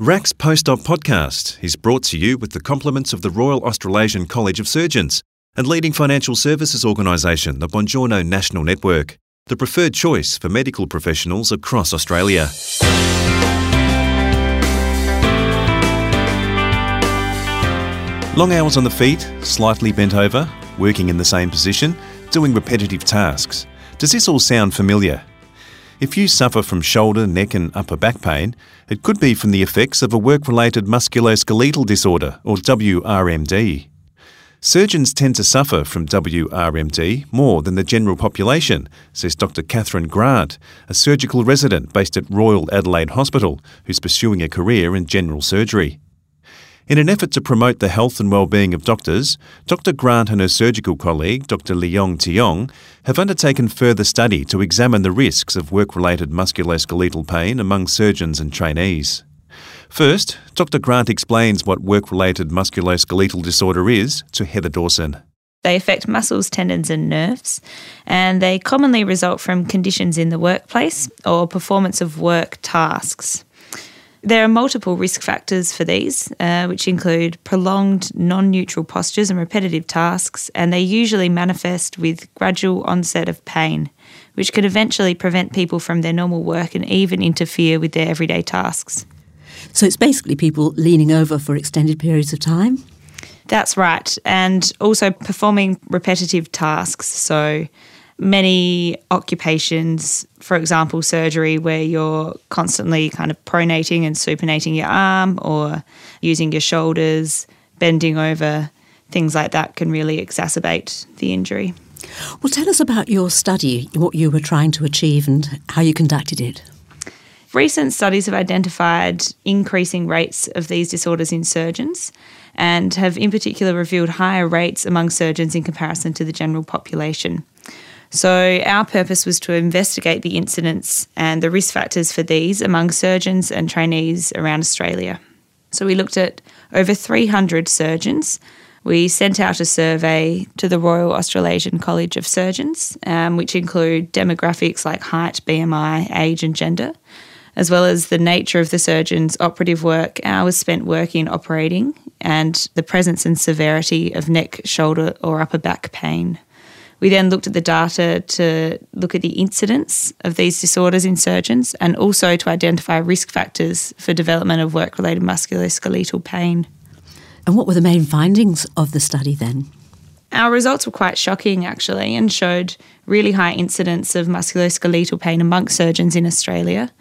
RACS Post-Op podcast is brought to you with the compliments of the Royal Australasian College of Surgeons and leading financial services organisation, the Bongiorno National Network, the preferred choice for medical professionals across Australia. Long hours on the feet, slightly bent over, working in the same position, doing repetitive tasks. Does this all sound familiar? If you suffer from shoulder, neck, and upper back pain, it could be from the effects of a work related musculoskeletal disorder, or WRMD. Surgeons tend to suffer from WRMD more than the general population, says Dr. Catherine Grant, a surgical resident based at Royal Adelaide Hospital who's pursuing a career in general surgery. In an effort to promote the health and well-being of doctors, Dr. Grant and her surgical colleague, Dr. Leong Tiong, have undertaken further study to examine the risks of work-related musculoskeletal pain among surgeons and trainees. First, Dr. Grant explains what work-related musculoskeletal disorder is to Heather Dawson. They affect muscles, tendons, and nerves, and they commonly result from conditions in the workplace or performance of work tasks. There are multiple risk factors for these, uh, which include prolonged non neutral postures and repetitive tasks, and they usually manifest with gradual onset of pain, which could eventually prevent people from their normal work and even interfere with their everyday tasks. So it's basically people leaning over for extended periods of time? That's right, and also performing repetitive tasks. So many occupations, for example, surgery, where you're constantly kind of pronating and supinating your arm or using your shoulders, bending over, things like that can really exacerbate the injury. Well, tell us about your study, what you were trying to achieve, and how you conducted it. Recent studies have identified increasing rates of these disorders in surgeons and have in particular revealed higher rates among surgeons in comparison to the general population. So, our purpose was to investigate the incidence and the risk factors for these among surgeons and trainees around Australia. So, we looked at over 300 surgeons. We sent out a survey to the Royal Australasian College of Surgeons, um, which include demographics like height, BMI, age, and gender, as well as the nature of the surgeon's operative work, hours spent working operating, and the presence and severity of neck, shoulder, or upper back pain. We then looked at the data to look at the incidence of these disorders in surgeons and also to identify risk factors for development of work related musculoskeletal pain. And what were the main findings of the study then? Our results were quite shocking actually and showed really high incidence of musculoskeletal pain amongst surgeons in Australia.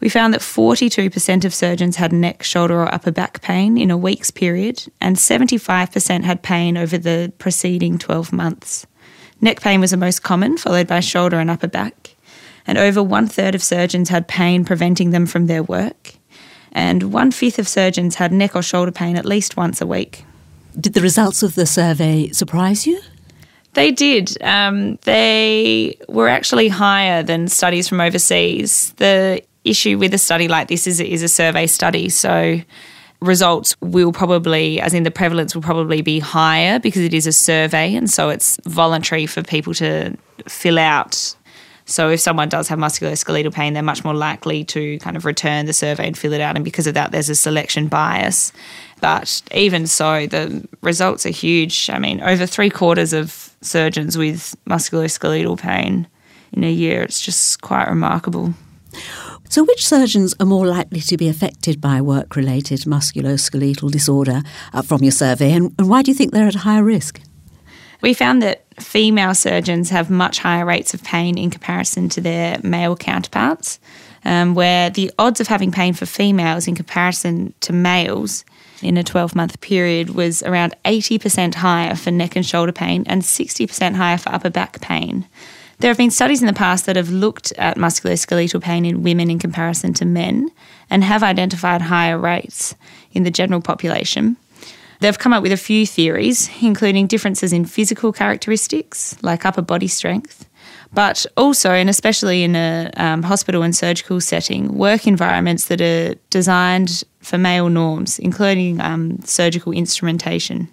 We found that 42% of surgeons had neck, shoulder, or upper back pain in a week's period, and 75% had pain over the preceding 12 months. Neck pain was the most common, followed by shoulder and upper back. And over one third of surgeons had pain preventing them from their work. And one fifth of surgeons had neck or shoulder pain at least once a week. Did the results of the survey surprise you? They did. Um, they were actually higher than studies from overseas. The issue with a study like this is it is a survey study, so results will probably, as in the prevalence will probably be higher because it is a survey and so it's voluntary for people to fill out. So if someone does have musculoskeletal pain, they're much more likely to kind of return the survey and fill it out. And because of that, there's a selection bias. But even so, the results are huge. I mean, over three quarters of surgeons with musculoskeletal pain in a year, it's just quite remarkable. So, which surgeons are more likely to be affected by work related musculoskeletal disorder uh, from your survey, and, and why do you think they're at higher risk? We found that female surgeons have much higher rates of pain in comparison to their male counterparts, um, where the odds of having pain for females in comparison to males in a 12 month period was around 80% higher for neck and shoulder pain and 60% higher for upper back pain. There have been studies in the past that have looked at musculoskeletal pain in women in comparison to men and have identified higher rates in the general population. They've come up with a few theories, including differences in physical characteristics, like upper body strength, but also, and especially in a um, hospital and surgical setting, work environments that are designed for male norms, including um, surgical instrumentation.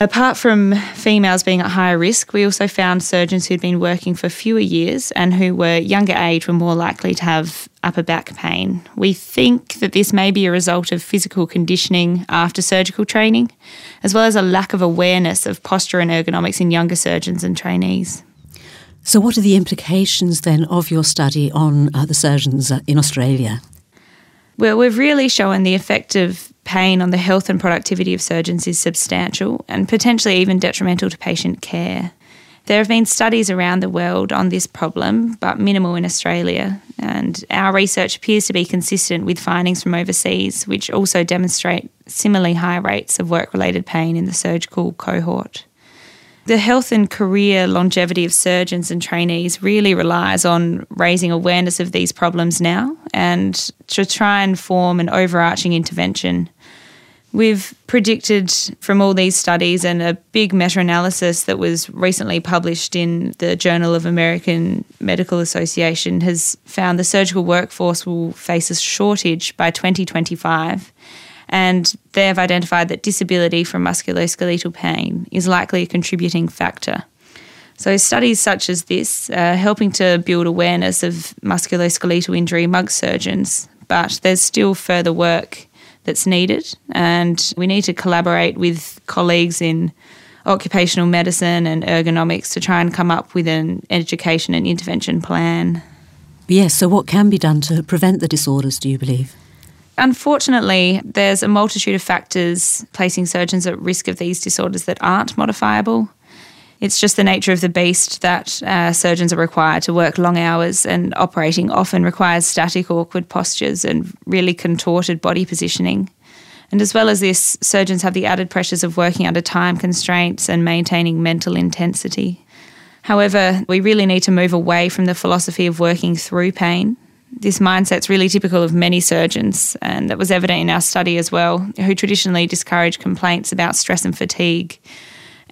Apart from females being at higher risk, we also found surgeons who'd been working for fewer years and who were younger age were more likely to have upper back pain. We think that this may be a result of physical conditioning after surgical training, as well as a lack of awareness of posture and ergonomics in younger surgeons and trainees. So, what are the implications then of your study on uh, the surgeons uh, in Australia? Well, we've really shown the effect of pain on the health and productivity of surgeons is substantial and potentially even detrimental to patient care. There have been studies around the world on this problem, but minimal in Australia. And our research appears to be consistent with findings from overseas, which also demonstrate similarly high rates of work related pain in the surgical cohort. The health and career longevity of surgeons and trainees really relies on raising awareness of these problems now and to try and form an overarching intervention. We've predicted from all these studies and a big meta analysis that was recently published in the Journal of American Medical Association has found the surgical workforce will face a shortage by 2025 and they have identified that disability from musculoskeletal pain is likely a contributing factor. So, studies such as this are helping to build awareness of musculoskeletal injury amongst surgeons, but there's still further work that's needed, and we need to collaborate with colleagues in occupational medicine and ergonomics to try and come up with an education and intervention plan. Yes, so what can be done to prevent the disorders, do you believe? Unfortunately, there's a multitude of factors placing surgeons at risk of these disorders that aren't modifiable. It's just the nature of the beast that uh, surgeons are required to work long hours, and operating often requires static, awkward postures and really contorted body positioning. And as well as this, surgeons have the added pressures of working under time constraints and maintaining mental intensity. However, we really need to move away from the philosophy of working through pain this mindset's really typical of many surgeons, and that was evident in our study as well, who traditionally discourage complaints about stress and fatigue.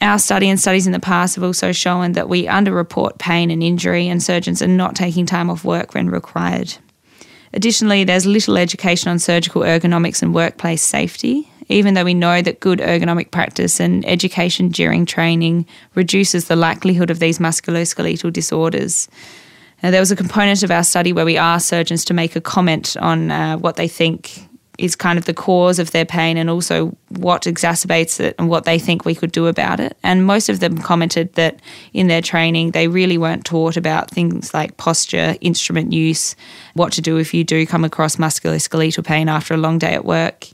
Our study and studies in the past have also shown that we underreport pain and injury, and surgeons are not taking time off work when required. Additionally, there's little education on surgical ergonomics and workplace safety, even though we know that good ergonomic practice and education during training reduces the likelihood of these musculoskeletal disorders. Now, there was a component of our study where we asked surgeons to make a comment on uh, what they think is kind of the cause of their pain and also what exacerbates it and what they think we could do about it. And most of them commented that in their training, they really weren't taught about things like posture, instrument use, what to do if you do come across musculoskeletal pain after a long day at work.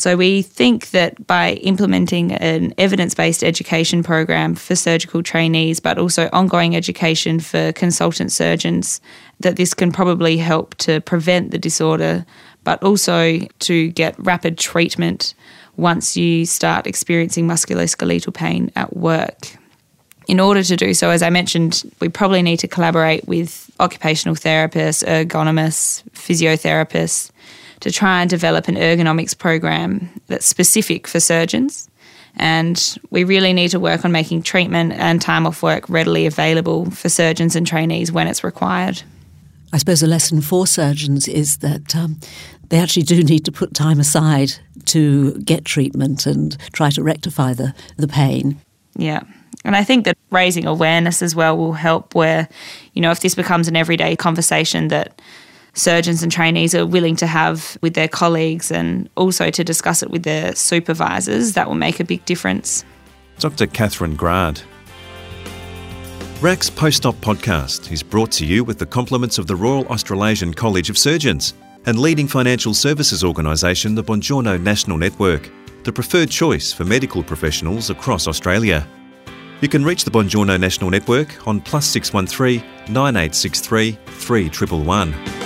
So we think that by implementing an evidence based education program for surgical trainees, but also ongoing education for consultant surgeons, that this can probably help to prevent the disorder, but also to get rapid treatment once you start experiencing musculoskeletal pain at work. In order to do so, as I mentioned, we probably need to collaborate with occupational therapists, ergonomists, physiotherapists to try and develop an ergonomics program that's specific for surgeons. And we really need to work on making treatment and time off work readily available for surgeons and trainees when it's required. I suppose a lesson for surgeons is that um, they actually do need to put time aside to get treatment and try to rectify the, the pain. Yeah. And I think that raising awareness as well will help where, you know, if this becomes an everyday conversation that surgeons and trainees are willing to have with their colleagues and also to discuss it with their supervisors, that will make a big difference. Dr. Catherine Grant. RACS Post-Op podcast is brought to you with the compliments of the Royal Australasian College of Surgeons and leading financial services organisation the Bongiorno National Network, the preferred choice for medical professionals across Australia. You can reach the Bongiorno National Network on plus 613 9863 3111.